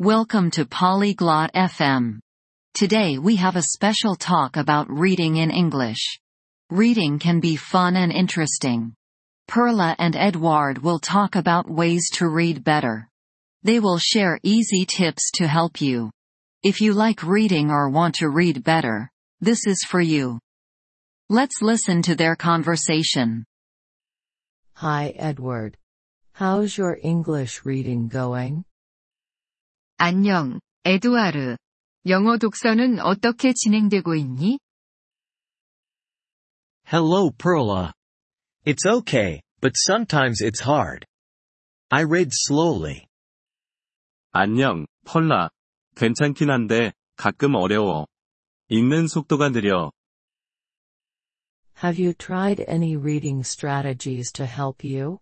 Welcome to Polyglot FM. Today we have a special talk about reading in English. Reading can be fun and interesting. Perla and Edward will talk about ways to read better. They will share easy tips to help you. If you like reading or want to read better, this is for you. Let's listen to their conversation. Hi Edward. How's your English reading going? 안녕, 에두아르. 영어 독서는 어떻게 진행되고 있니? Hello Perla. It's okay, but sometimes it's hard. I read slowly. 안녕, 펄라. 괜찮긴 한데, 가끔 어려워. 읽는 속도가 느려. Have you tried any reading strategies to help you?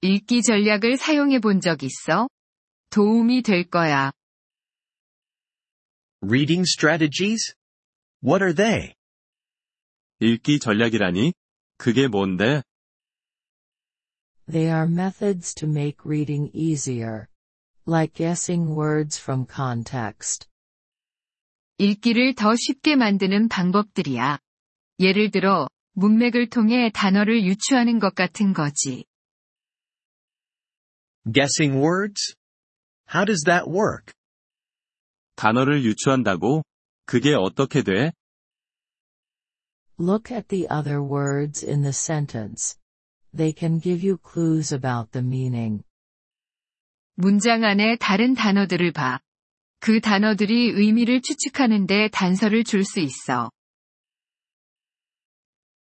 읽기 전략을 사용해 본 적 있어? 도움이 될 거야. Reading strategies? What are they? 읽기 전략이라니? 그게 뭔데? They are methods to make reading easier. Like guessing words from context. 읽기를 더 쉽게 만드는 방법들이야. 예를 들어, 문맥을 통해 단어를 유추하는 것 같은 거지. Guessing words? How does that work? 단어를 유추한다고? 그게 어떻게 돼? Look at the other words in the sentence. They can give you clues about the meaning. 문장 안에 다른 단어들을 봐. 그 단어들이 의미를 추측하는데 단서를 줄 수 있어.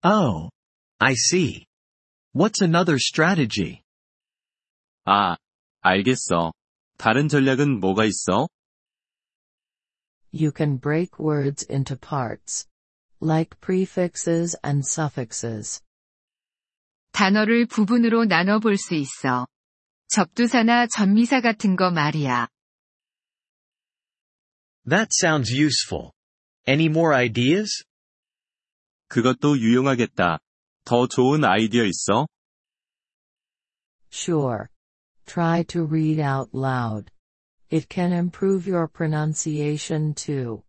Oh. I see. What's another strategy? 아, 알겠어. 다른 전략은 뭐가 있어? You can break words into parts. Like prefixes and suffixes. 단어를 부분으로 나눠볼 수 있어. 접두사나 접미사 같은 거 말이야. That sounds useful. Any more ideas? 그것도 유용하겠다. 더 좋은 아이디어 있어? Sure Try to read out loud. It can improve your pronunciation too.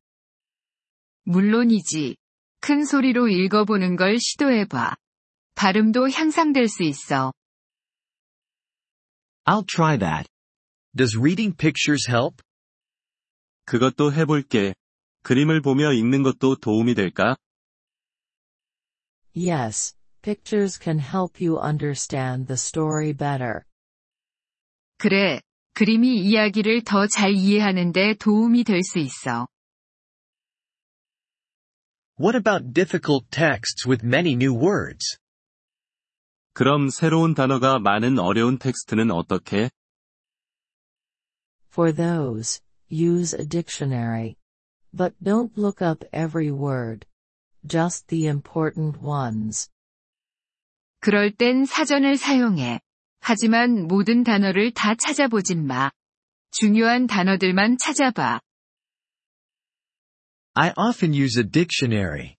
물론이지. 큰 소리로 읽어보는 걸 시도해봐. 발음도 향상될 수 있어. I'll try that. Does reading pictures help? 그것도 해볼게. 그림을 보며 읽는 것도 도움이 될까? Yes, pictures can help you understand the story better. 그래, 그림이 이야기를 더 잘 이해하는데 도움이 될 수 있어. What about difficult texts with many new words? 그럼 새로운 단어가 많은 어려운 텍스트는 어떻게? For those, use a dictionary. But don't look up every word. Just the important ones. 그럴 땐 사전을 사용해. 하지만 모든 단어를 다 찾아보진 마. 중요한 단어들만 찾아봐. I often use a dictionary.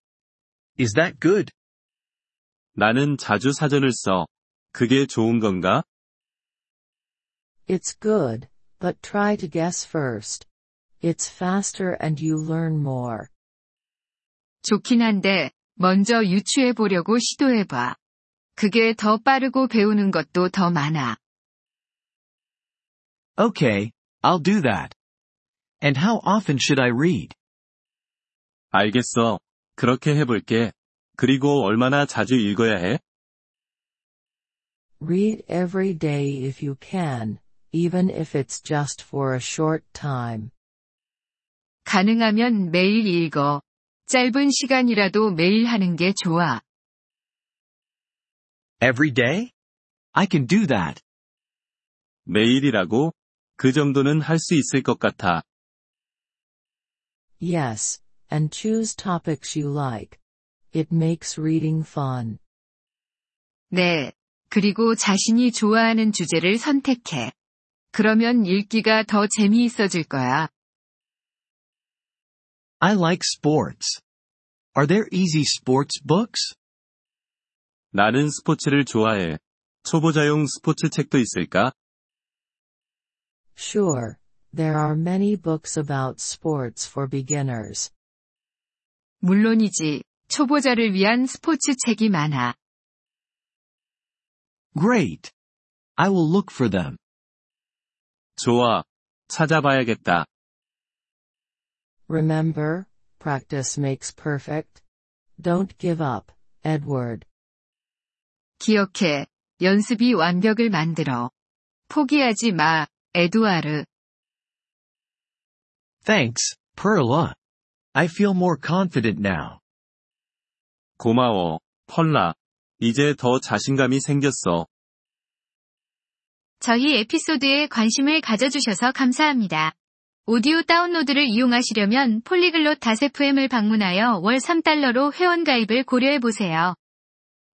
Is that good? 나는 자주 사전을 써. 그게 좋은 건가? It's good, but try to guess first. It's faster and you learn more. 좋긴 한데, 먼저 유추해 보려고 시도해봐. 그게 더 빠르고 배우는 것도 더 많아. Okay, I'll do that. And how often should I read? 알겠어. 그렇게 해볼게. 그리고 얼마나 자주 읽어야 해? Read every day if you can, even if it's just for a short time. 가능하면 매일 읽어. 짧은 시간이라도 매일 하는 게 좋아. Every day? I can do that. 매일이라고? 그 정도는 할 수 있을 것 같아. Yes, and choose topics you like. It makes reading fun. 네. 그리고 자신이 좋아하는 주제를 선택해. 그러면 읽기가 더 재미있어질 거야. I like sports. Are there easy sports books? 나는 스포츠를 좋아해. 초보자용 스포츠 책도 있을까? Sure, There are many books about sports for beginners. 물론이지, 초보자를 위한 스포츠 책이 많아. Great. I will look for them. 좋아. 찾아봐야겠다. Remember, practice makes perfect. Don't give up, Edward. 기억해. 연습이 완벽을 만들어. 포기하지 마, 에두아르. Thanks, Perla. I feel more confident now. 고마워, 펄라. 이제 더 자신감이 생겼어. 저희 에피소드에 관심을 가져주셔서 감사합니다. 오디오 다운로드를 이용하시려면 폴리글롯 다세프엠을 방문하여 월 3달러로 회원가입을 고려해보세요.